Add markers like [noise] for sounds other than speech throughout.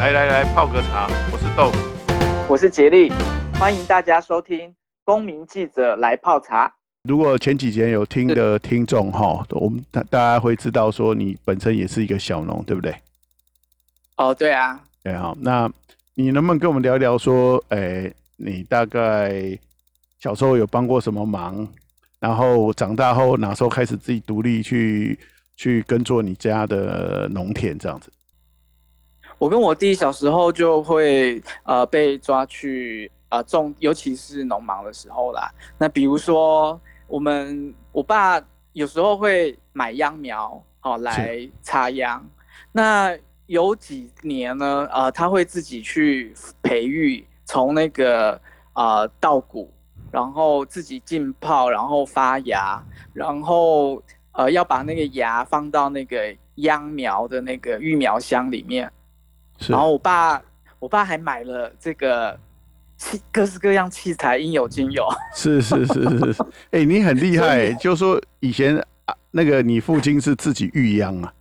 来来来，泡个茶。我是豆腐，我是杰利，欢迎大家收听《公民记者来泡茶》。如果前几节有听的听众哈，我们大大家会知道说你本身也是一个小农，对不对？哦，对啊。对好，那你能不能跟我们聊一聊说，哎、欸，你大概小时候有帮过什么忙？然后长大后哪时候开始自己独立去去耕作你家的农田这样子？我跟我弟小时候就会呃被抓去呃种，尤其是农忙的时候啦。那比如说我们我爸有时候会买秧苗好、哦、来插秧，那有几年呢呃他会自己去培育，从那个呃稻谷。然后自己浸泡，然后发芽，然后呃要把那个芽放到那个秧苗的那个育苗箱里面。然后我爸，我爸还买了这个器各式各样器材，应有尽有。是是是是是，[laughs] 哎、欸，你很厉害，就是说以前啊，那个你父亲是自己育秧啊。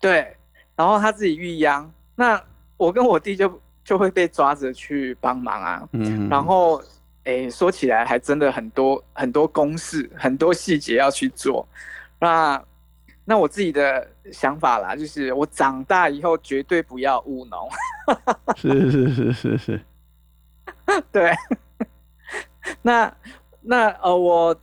对，然后他自己育秧，那我跟我弟就就会被抓着去帮忙啊。嗯，然后。哎、欸，说起来还真的很多很多公式，很多细节要去做。那那我自己的想法啦，就是我长大以后绝对不要务农。是是是是是。[laughs] 对。[laughs] 那那呃，我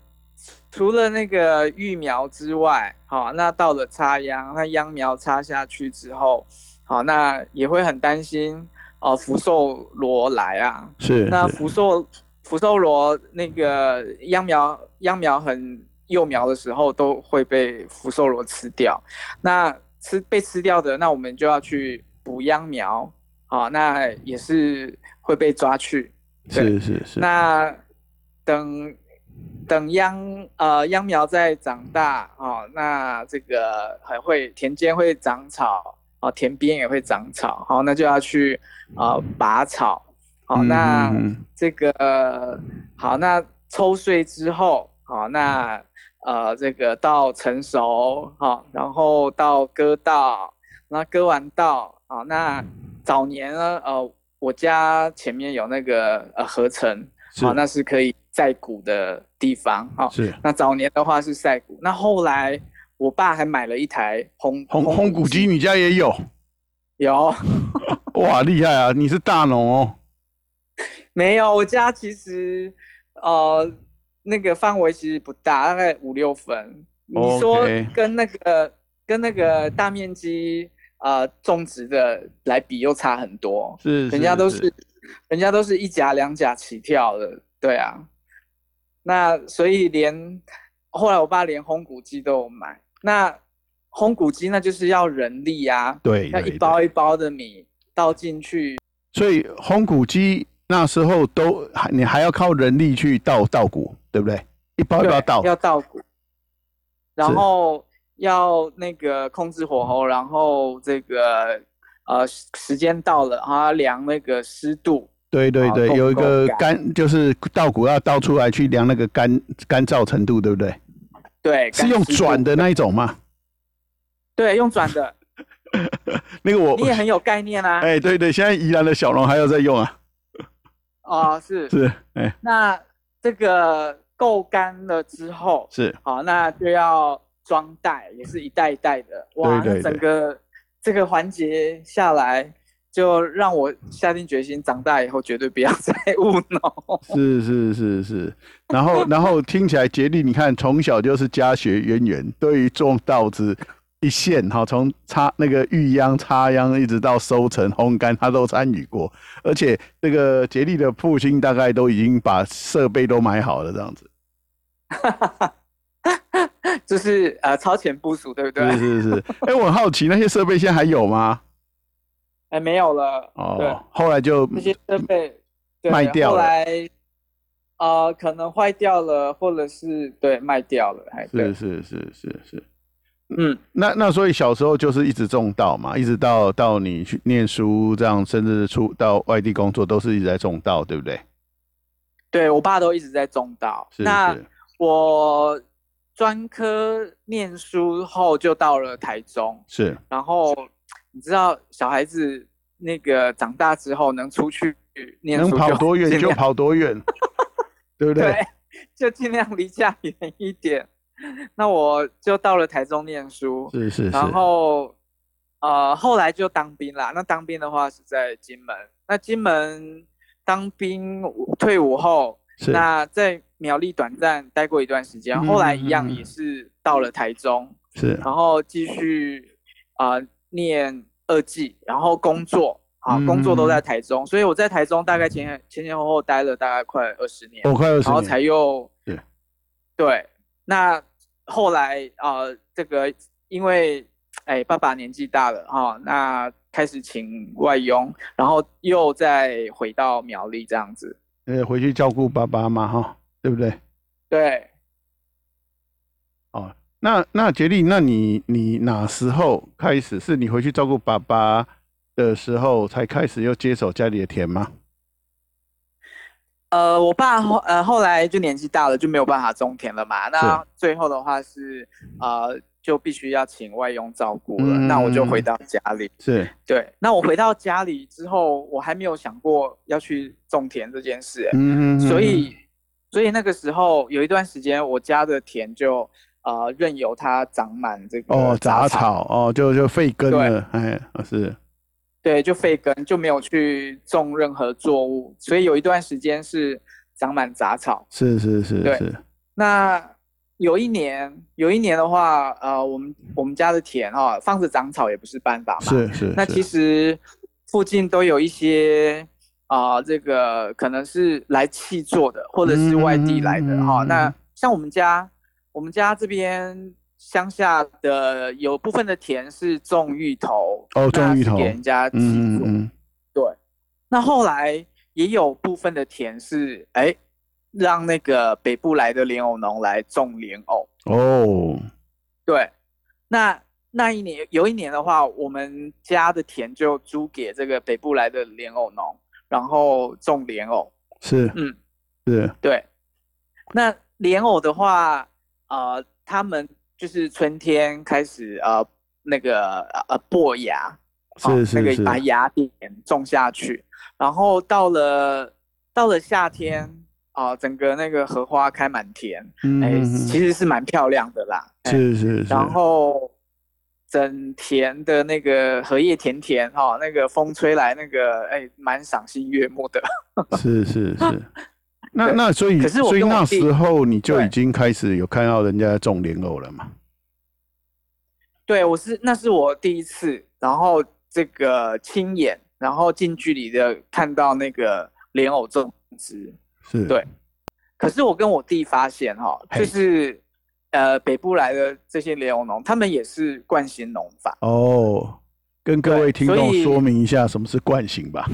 除了那个育苗之外，好，那到了插秧，那秧苗插下去之后，好，那也会很担心哦，福寿螺来啊。是。那福寿。福寿螺那个秧苗，秧苗很幼苗的时候都会被福寿螺吃掉。那吃被吃掉的，那我们就要去补秧苗，啊，那也是会被抓去。是是是。那等等秧呃秧苗在长大，哦，那这个还会田间会长草，哦，田边也会长草，好，那就要去呃拔草。好，那这个、嗯、好，那抽穗之后，好，那呃，这个到成熟，好，然后到割稻，那割完稻，好，那早年呢，呃，我家前面有那个呃禾城，好，那是可以晒谷的地方，好，是。那早年的话是晒谷，那后来我爸还买了一台烘烘烘谷机，你家也有？有。[laughs] 哇，厉害啊！你是大农哦。[laughs] 没有，我家其实，呃，那个范围其实不大，大概五六分。你说跟那个跟那个大面积呃种植的来比，又差很多。是，是，人家都是，是人家都是一甲两甲起跳的，对啊。那所以连后来我爸连烘谷机都有买。那烘谷机那就是要人力啊，对，要一包一包的米倒进去。所以烘谷机。那时候都还你还要靠人力去倒稻谷，对不对？一包一包倒，要稻谷，然后要那个控制火候，然后这个呃时间到了啊量那个湿度。对对对，有一个干就是稻谷要倒出来去量那个干干燥程度，对不对？对，是用转的那一种吗？对，用转的。[laughs] 那个我你也很有概念啊。哎，对对，现在宜兰的小龙还有在用啊。哦，是是，哎、欸，那这个够干了之后，是好，那就要装袋，也是一袋一袋的。哇，对对对，整个这个环节下来，就让我下定决心，长大以后绝对不要 [laughs] 再务农。是是是是，然后然后听起来杰力，你看从小就是家学渊源，对于种稻子。一线哈，从插那个育秧、插秧，一直到收成、烘干，他都参与过。而且这个杰利的父亲大概都已经把设备都买好了，这样子。[laughs] 就是呃超前部署，对不对？是是是。哎、欸，我很好奇，那些设备现在还有吗？哎、欸，没有了。哦。对。后来就那些设备卖掉了。后来呃，可能坏掉了，或者是对卖掉了，还是是是是是。嗯，那那所以小时候就是一直种稻嘛，一直到到你去念书这样，甚至出到外地工作，都是一直在种稻，对不对？对，我爸都一直在种稻。那我专科念书后就到了台中，是。然后你知道小孩子那个长大之后能出去念书，能跑多远就跑多远，[laughs] 对不对？对，就尽量离家远一点。[laughs] 那我就到了台中念书，是是是，然后呃后来就当兵啦。那当兵的话是在金门，那金门当兵退伍后，那在苗栗短暂待过一段时间，嗯，后来一样也是到了台中，是，然后继续啊、呃、念二技，然后工作。啊、嗯、工作都在台中，所以我在台中大概前前前后后待了大概快二十年，哦，快二十年，然后才又对对，那后来啊、呃、这个因为哎爸爸年纪大了哈、哦，那开始请外佣，然后又再回到苗栗这样子，呃回去照顾爸爸嘛哈。对不对？对。哦，那那杰利，那你你哪时候开始？是你回去照顾爸爸的时候才开始又接手家里的田吗？呃，我爸后呃后来就年纪大了，就没有办法种田了嘛。那最后的话是呃就必须要请外佣照顾了，嗯，那我就回到家里。是对。那我回到家里之后，我还没有想过要去种田这件事，欸，嗯，所以。所以那个时候有一段时间，我家的田就呃任由它长满这个哦杂草哦，就就废耕了，哎是，对，就废根，就没有去种任何作物，所以有一段时间是长满杂草，是是是，对是。那有一年，有一年的话，呃，我们我们家的田哈、哦、放着长草也不是办法嘛，是是，是。那其实附近都有一些。啊、呃，这个可能是来契作的，或者是外地来的哈、嗯哦。那像我们家，我们家这边乡下的有部分的田是种芋头，哦，种芋头给人家。嗯嗯。对。那后来也有部分的田是，哎，让那个北部来的莲藕农来种莲藕。哦。对。那那一年有一年的话，我们家的田就租给这个北部来的莲藕农。然后种莲藕，是，嗯，是，对。那莲藕的话，呃，他们就是春天开始，呃，那个呃播芽，是是是，那个把芽点种下去，然后到了到了夏天，啊、呃，整个那个荷花开满田，哎、嗯，其实是蛮漂亮的啦，是是是，然后。整田的那个荷叶田田哈，那个风吹来，那个哎，蛮赏心悦目的。是 [laughs] 是是，那那所以，所以那时候你就已经开始有看到人家种莲藕了嘛？对，我是那是我第一次，然后这个亲眼，然后近距离的看到那个莲藕种植，是对。可是我跟我弟发现哈，就是。呃，北部来的这些莲藕农，他们也是惯行农法哦。跟各位听众说明一下，什么是惯行吧。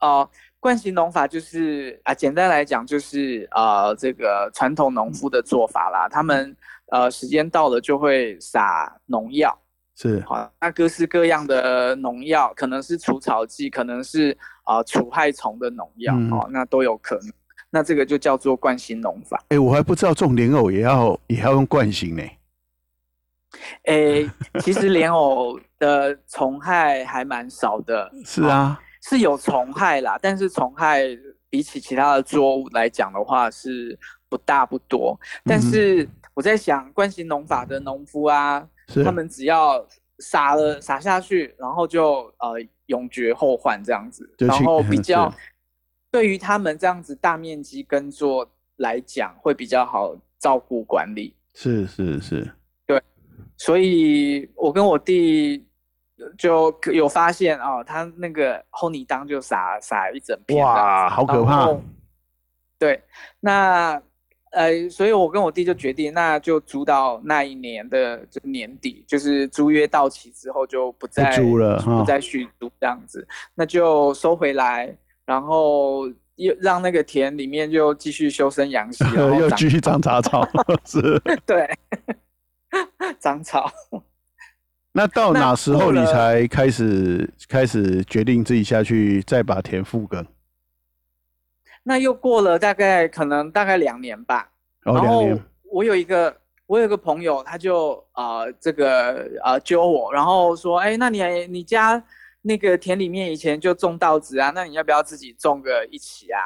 哦，惯行农法就是啊，简单来讲就是呃，这个传统农夫的做法啦。他们呃，时间到了就会撒农药，是好，那各式各样的农药，可能是除草剂，可能是啊、呃、除害虫的农药，哦、嗯，那都有可能。那这个就叫做惯行农法。哎、欸，我还不知道种莲藕也要也要用惯行呢。哎、欸，其实莲藕的虫害还蛮少的。[laughs] 是啊，是有虫害啦，但是虫害比起其他的作物来讲的话是不大不多。但是我在想，惯行农法的农夫啊，他们只要撒了撒下去，然后就呃永绝后患这样子，然后比较。[laughs] 对于他们这样子大面积耕作来讲，会比较好照顾管理。是是是，对，所以我跟我弟就有发现哦，他那个后泥当就撒撒一整片，哇，好可怕。对，那呃，所以我跟我弟就决定，那就租到那一年的就年底，就是租约到期之后就不再不租了，不再续租这样子，那就收回来。然后又让那个田里面就继续修身养息，[laughs] 又继续长杂草，是，[laughs] 对，[laughs] 长草。那到哪时候你才开始开始决定自己下去再把田复耕？那又过了大概可能大概两年吧。哦，两年。我有一个我有一个朋友，他就啊、呃、这个啊、呃、揪我，然后说，哎，那你你家。那个田里面以前就种稻子啊，那你要不要自己种个一起啊？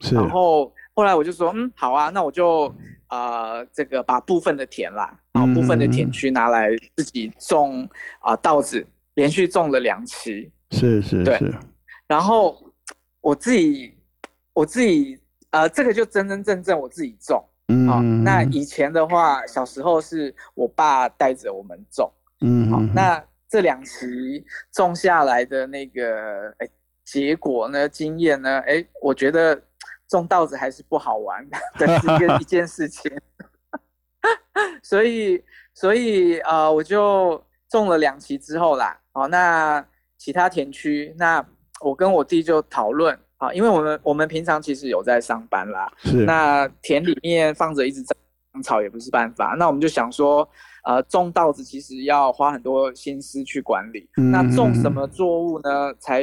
是。然后后来我就说，嗯，好啊，那我就呃这个把部分的田啦，啊、嗯、部分的田区拿来自己种啊、呃、稻子，连续种了两期。是是是。然后我自己我自己呃这个就真真正正我自己种。嗯。好，那以前的话，小时候是我爸带着我们种。嗯。好，那。这两期种下来的那个哎结果呢，经验呢，哎，我觉得种稻子还是不好玩的，[laughs] 一个 [laughs] 一件事情。[laughs] 所以，所以呃，我就种了两期之后啦，好，那其他田区，那我跟我弟就讨论啊，因为我们我们平常其实有在上班啦，是，那田里面放着一直长草也不是办法，那我们就想说。呃，种稻子其实要花很多心思去管理。嗯、那种什么作物呢，才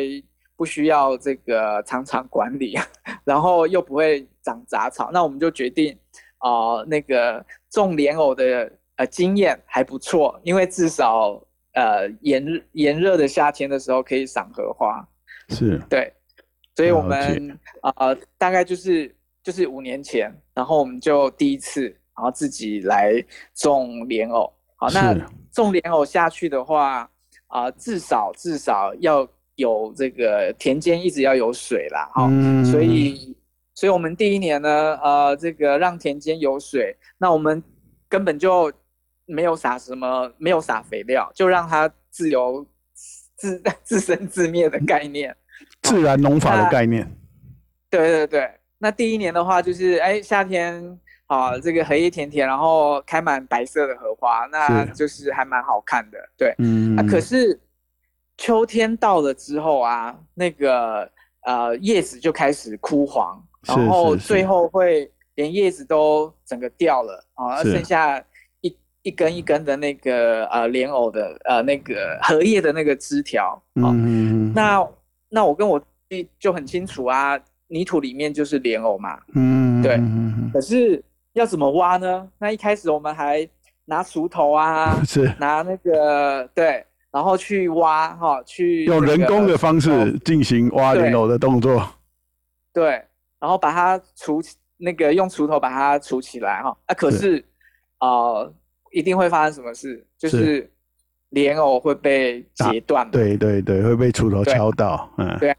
不需要这个常常管理，[laughs] 然后又不会长杂草？那我们就决定，呃，那个种莲藕的呃经验还不错，因为至少呃炎炎热的夏天的时候可以赏荷花。是，对，所以我们呃大概就是就是五年前，然后我们就第一次，然后自己来种莲藕。好，那种莲藕下去的话，啊、呃，至少至少要有这个田间一直要有水啦，哈、嗯，所以，所以我们第一年呢，呃，这个让田间有水，那我们根本就没有撒什么，没有撒肥料，就让它自由自 [laughs] 自生自灭的概念，[laughs] 自然农法的概念。对对对，那第一年的话，就是哎，夏天。啊，这个荷叶田田，然后开满白色的荷花，那就是还蛮好看的。对，嗯，啊，可是秋天到了之后啊，那个呃叶子就开始枯黄，然后最后会连叶子都整个掉了啊，剩下一一根一根的那个呃莲藕的呃那个荷叶的那个枝条。嗯，那那我跟我弟就很清楚啊，泥土里面就是莲藕嘛。嗯，对，可是。要怎么挖呢？那一开始我们还拿锄头啊，[laughs] 是拿那个对，然后去挖哈，去、这个、用人工的方式进行挖莲藕的动作对。对，然后把它除，那个用锄头把它锄起来哈。啊，可是啊、呃，一定会发生什么事？就是莲藕会被截断。对对对，会被锄头敲到。嗯，对。啊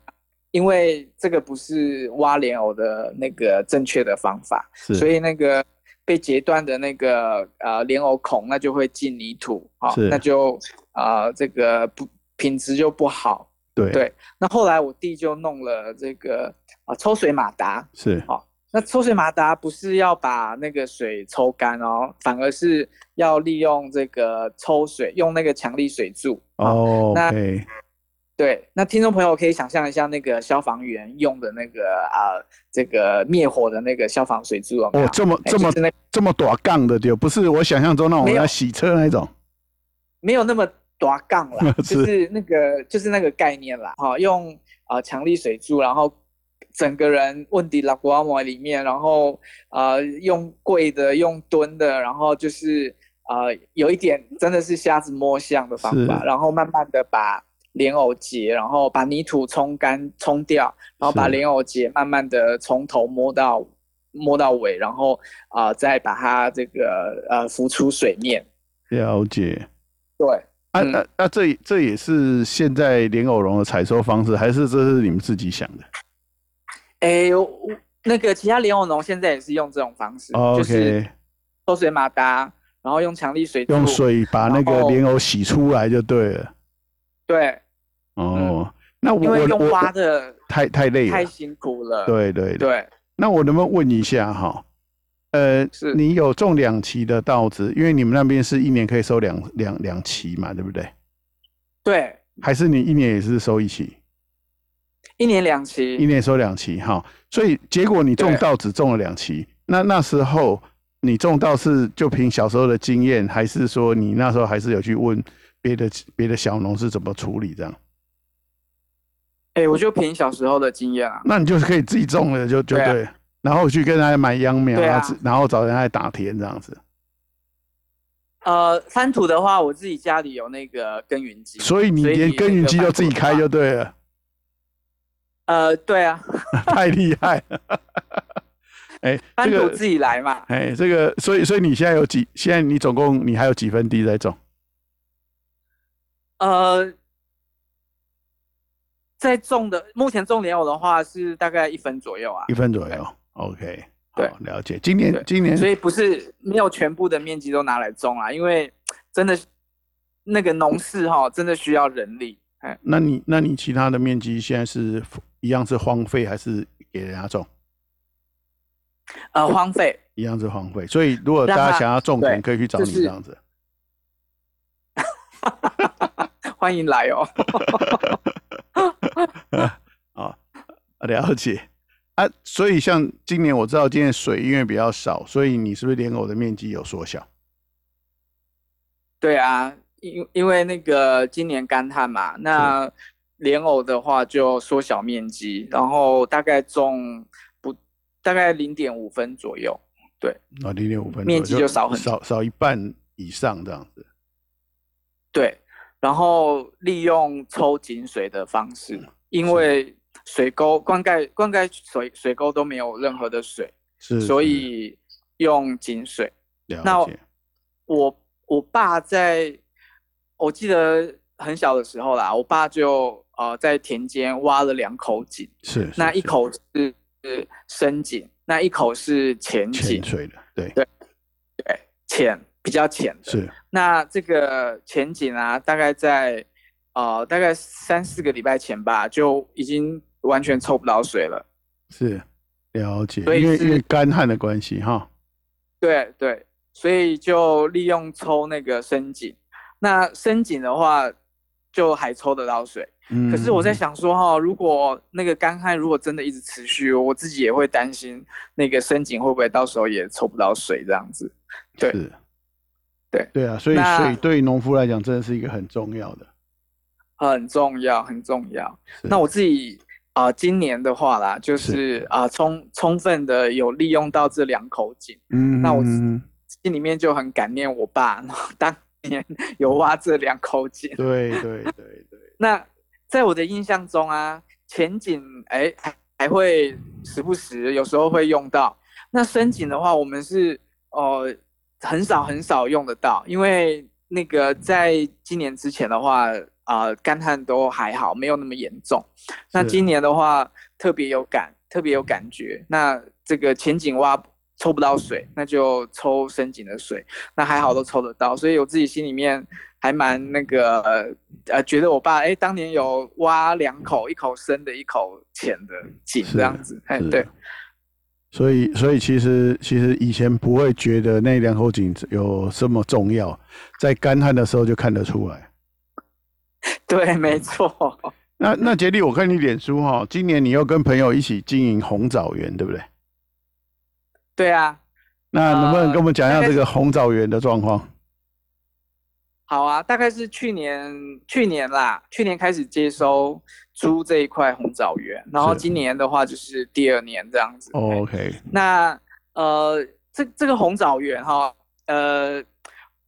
因为这个不是挖莲藕的那个正确的方法，所以那个被截断的那个呃莲藕孔，那就会进泥土啊，那就啊、呃、这个不品质就不好。对对，那后来我弟就弄了这个啊抽水马达，是啊，那抽水马达不是要把那个水抽干哦，反而是要利用这个抽水，用那个强力水柱哦，那。对，那听众朋友可以想象一下，那个消防员用的那个啊、呃，这个灭火的那个消防水柱有有？哦，这么这么、欸就是、这么短杠的就不是我想象中那种要洗车那种，没有那么短杠啦，[laughs] 就是那个就是那个概念啦。哈，用啊、呃、强力水柱，然后整个人问题拉瓜莫里面，然后呃用跪的，用蹲的，然后就是呃有一点真的是瞎子摸象的方法，然后慢慢的把。莲藕节，然后把泥土冲干、冲掉，然后把莲藕节慢慢的从头摸到摸到尾，然后啊、呃，再把它这个呃浮出水面。了解。对。啊、嗯、啊啊！这这也是现在莲藕蓉的采收方式，还是这是你们自己想的？哎，那个其他莲藕农现在也是用这种方式.就是抽水马达，然后用强力水用水把那个莲藕洗出来就对了。对。哦、嗯，那我因为用挖的太太累了，太辛苦了。对对对，对。那我能不能问一下哈？呃，是你有种两期的稻子，因为你们那边是一年可以收两两两期嘛，对不对？对。还是你一年也是收一期？一年两期。一年收两期哈，所以结果你种稻子种了两期，那那时候你种稻是就凭小时候的经验，还是说你那时候还是有去问别的别的小农是怎么处理这样？哎、欸，我就凭小时候的经验啊。那你就是可以自己种了，就就对。然后去跟人家买秧苗，啊，然后找人家来打田这样子。呃，翻土的话，我自己家里有那个耕耘机，所以你连耕耘机都自己开就对了。呃，对啊，[laughs] 太厉害了。[laughs] 哎、欸，翻土自己来嘛。哎、欸，这个，所以，所以你现在有几？现在你总共你还有几分地在种？呃，在种的目前种莲藕的话是大概一分左右啊，一分左右。OK。对，了解。今年，今年，所以不是没有全部的面积都拿来种啊，因为真的那个农事哈，真的需要人力。哎，那你，那你其他的面积现在是一样是荒废，还是给人家种？呃，荒废，一样是荒废。所以如果大家想要种田，可以去找你这样子。[laughs] 欢迎来哦。[laughs] 啊，[laughs] 了解。啊，所以像今年我知道今年水因为比较少，所以你是不是莲藕的面积有缩小？对啊，因因为那个今年干旱嘛，那莲藕的话就缩小面积，然后大概种不大概零点五分左右，对，啊零点五分面积就少很少少一半以上这样子。对，然后利用抽井水的方式，因为。水沟灌溉灌溉水水沟都没有任何的水，是，所以用井水。那我我爸在，我记得很小的时候啦，我爸就呃在田间挖了两口井，是，是，那一口是是深井，那一口是浅井。浅水的，对对对，浅比较浅的。是。那这个前景啊，大概在呃大概三四个礼拜前吧，就已经。完全抽不到水了，是了解，因为因为干旱的关系哈。对对，所以就利用抽那个深井，那深井的话就还抽得到水。嗯，可是我在想说哈，如果那个干旱如果真的一直持续，我自己也会担心那个深井会不会到时候也抽不到水这样子。对，是，对对啊，所以水对农夫来讲真的是一个很重要的，很重要很重要。那我自己。啊、呃，今年的话啦，就是啊，充、呃、充分的有利用到这两口井。嗯，那我心里面就很感念我爸，当年有挖这两口井。对对对对。[laughs] 那在我的印象中啊，浅井哎还还会时不时有时候会用到。那深井的话，我们是呃很少很少用得到，因为那个在今年之前的话。啊、呃，干旱都还好，没有那么严重。那今年的话，特别有感，特别有感觉。那这个浅井挖抽不到水，那就抽深井的水。那还好都抽得到，所以我自己心里面还蛮那个呃，觉得我爸哎，当年有挖两口，一口深的，一口浅的井这样子。哎，对。所以，所以其实其实以前不会觉得那两口井有这么重要，在干旱的时候就看得出来。[laughs] 对，没错。那那杰弟，我看你脸书哈，今年你又跟朋友一起经营红枣园，对不对？对啊。那能不能跟我们讲一下这个红枣园的状况？呃，好啊，大概是去年去年啦，去年开始接收租这一块红枣园，然后今年的话就是第二年这样子。OK。那呃，这这个红枣园哈，呃。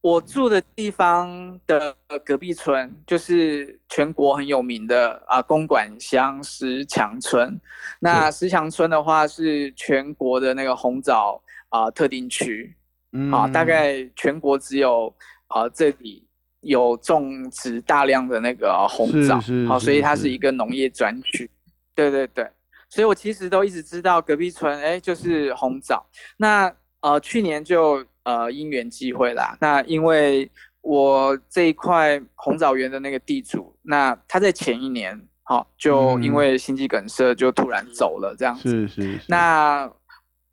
我住的地方的隔壁村，就是全国很有名的啊，公馆乡石墙村。那石墙村的话，是全国的那个红枣啊特定区，嗯，啊，大概全国只有啊这里有种植大量的那个红枣，好，所以它是一个农业专区。对对对，所以我其实都一直知道隔壁村，哎，就是红枣。那呃，去年就。呃，因缘际会啦。那因为我这一块红枣园的那个地主，那他在前一年，好、哦，就因为心肌梗塞就突然走了，这样子。是是，是。那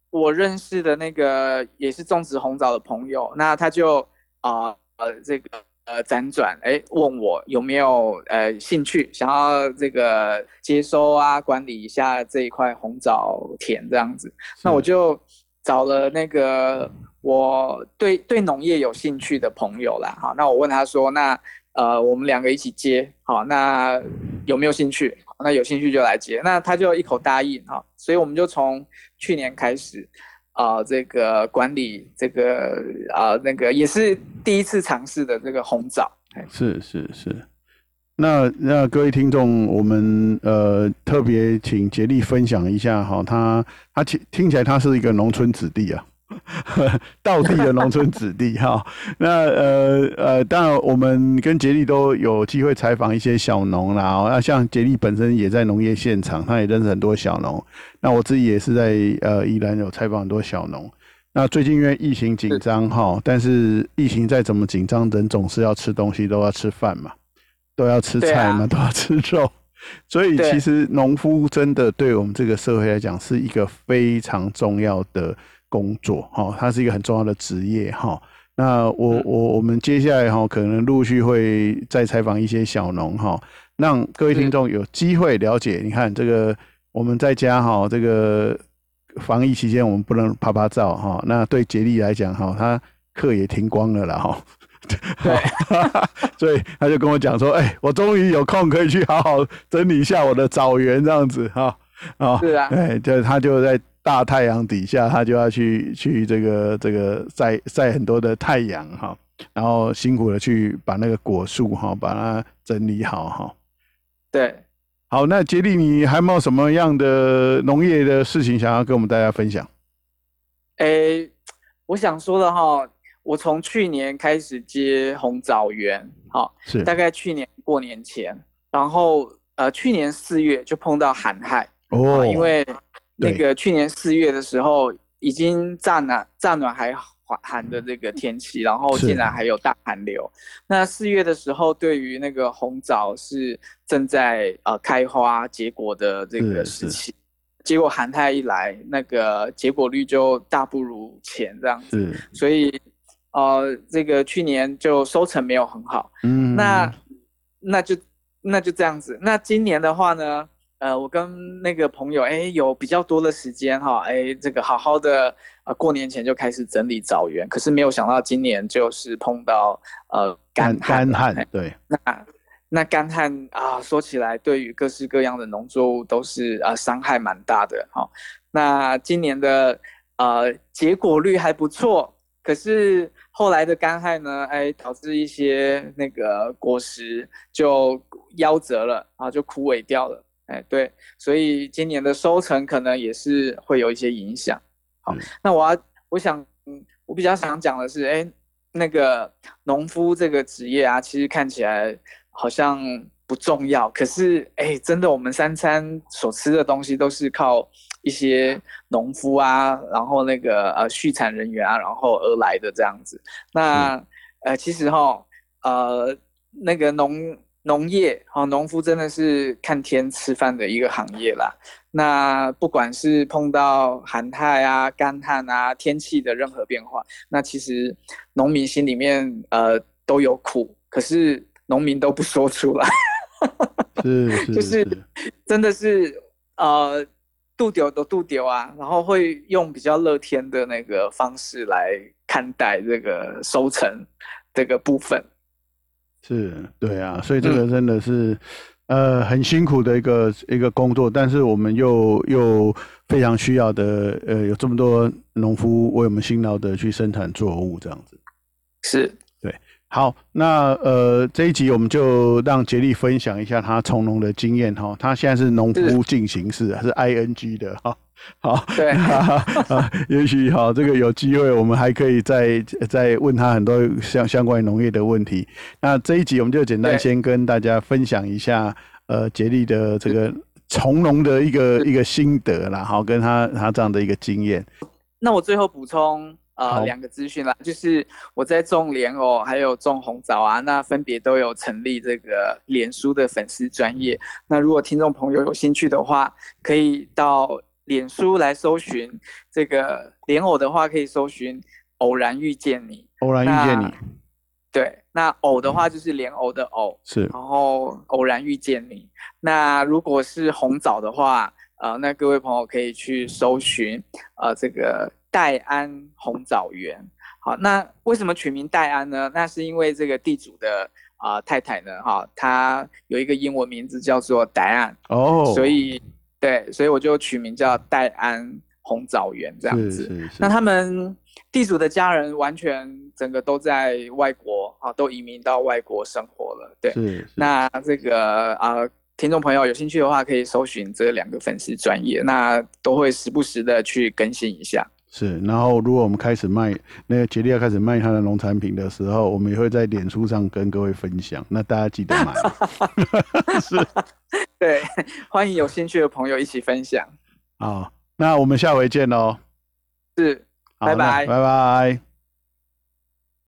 我认识的那个也是种植红枣的朋友，那他就啊呃，呃这个呃辗转哎问我有没有呃兴趣想要这个接收啊管理一下这一块红枣田这样子。那我就找了那个。我对对农业有兴趣的朋友啦，好，那我问他说，那呃，我们两个一起接，好，那有没有兴趣？那有兴趣就来接，那他就一口答应，哈，所以我们就从去年开始，啊、这个管理这个啊、那个也是第一次尝试的这个红枣。是是是。那那各位听众，我们呃特别请杰力分享一下哈，他他听听起来他是一个农村子弟啊。[laughs] 道地的农村子弟哈，那呃呃，当然我们跟杰利都有机会采访一些小农啦。那像杰利本身也在农业现场，他也认识很多小农。那我自己也是在呃宜兰有采访很多小农。那最近因为疫情紧张哈，但是疫情再怎么紧张，人总是要吃东西，都要吃饭嘛，都要吃菜嘛，都要吃肉。所以其实农夫真的对我们这个社会来讲是一个非常重要的。工作哈，它是一个很重要的职业哈。那我我我们接下来哈，可能陆续会再采访一些小农哈，让各位听众有机会了解。你看这个我们在家哈，这个防疫期间我们不能拍拍照哈。那对杰利来讲哈，他课也停光了啦哈。对，[laughs] 所以他就跟我讲说，哎、欸，我终于有空可以去好好整理一下我的枣园这样子哈。啊，是啊，对，就他就在。大太阳底下，他就要去去这个这个晒晒很多的太阳哈，然后辛苦的去把那个果树哈把它整理好哈。对，好，那杰利，你还有没有什么样的农业的事情想要跟我们大家分享？诶、欸，我想说的哈，我从去年开始接红枣园，哈，是大概去年过年前，然后呃去年四月就碰到寒害哦，因为。那个去年四月的时候，已经乍暖乍暖还寒的这个天气，然后竟然还有大寒流。那四月的时候，对于那个红枣是正在呃开花结果的这个时期，结果寒太一来，那个结果率就大不如前这样子。所以呃，这个去年就收成没有很好。嗯，那那就那就这样子。那今年的话呢？呃，我跟那个朋友，哎，有比较多的时间哈，哎，这个好好的，呃，过年前就开始整理枣园，可是没有想到今年就是碰到呃干旱，干旱，对，那那干旱啊，说起来对于各式各样的农作物都是呃伤害蛮大的哈。那今年的呃结果率还不错，可是后来的干旱呢，哎，导致一些那个果实就夭折了啊，就枯萎掉了。哎，对，所以今年的收成可能也是会有一些影响。好，那我要，我想，嗯，我比较想讲的是，哎，那个农夫这个职业啊，其实看起来好像不重要，可是，哎，真的，我们三餐所吃的东西都是靠一些农夫啊，然后那个呃畜产人员啊，然后而来的这样子。那，呃，其实哈，呃，那个农。农业啊，农夫真的是看天吃饭的一个行业啦。那不管是碰到寒害啊、干旱啊、天气的任何变化，那其实农民心里面呃都有苦，可是农民都不说出来。是，[laughs] 是，是，就是真的是呃度丢都度丢啊，然后会用比较乐天的那个方式来看待这个收成这个部分。是对啊，所以这个真的是，嗯、呃，很辛苦的一个一个工作，但是我们又又非常需要的，呃，有这么多农夫为我们辛劳的去生产作物，这样子。是，对，好，那呃这一集我们就让杰利分享一下他从农的经验哈，他现在是农夫进行式，是，是 ing 的哈。[laughs] 好，对啊，啊，也许好，这个有机会，我们还可以再再问他很多相相关农业的问题。那这一集我们就简单先跟大家分享一下，呃，杰利的这个从农的一个一个心得啦，好，跟他他这样的一个经验。那我最后补充呃两个资讯啦，就是我在种莲藕还有种红枣啊，那分别都有成立这个脸书的粉丝专业。那如果听众朋友有兴趣的话，可以到。脸书来搜寻这个莲藕的话，可以搜寻“偶然遇见你”。偶然遇见你，对，那藕的话就是莲藕的藕，是，然后偶然遇见你。那如果是红枣的话，呃，那各位朋友可以去搜寻呃这个戴安红枣园。好，那为什么取名戴安呢？那是因为这个地主的啊、呃、太太呢，哈，她有一个英文名字叫做戴安哦，所以。对，所以我就取名叫戴安红枣园这样子。那他们地主的家人完全整个都在外国啊，都移民到外国生活了。对。那这个啊、呃，听众朋友有兴趣的话，可以搜寻这两个粉丝专业，那都会时不时的去更新一下。是，然后如果我们开始卖那个杰利亚开始卖他的农产品的时候，我们也会在脸书上跟各位分享，那大家记得买。[laughs] 是，对，欢迎有兴趣的朋友一起分享。好，那我们下回见喽。是，拜拜，拜拜。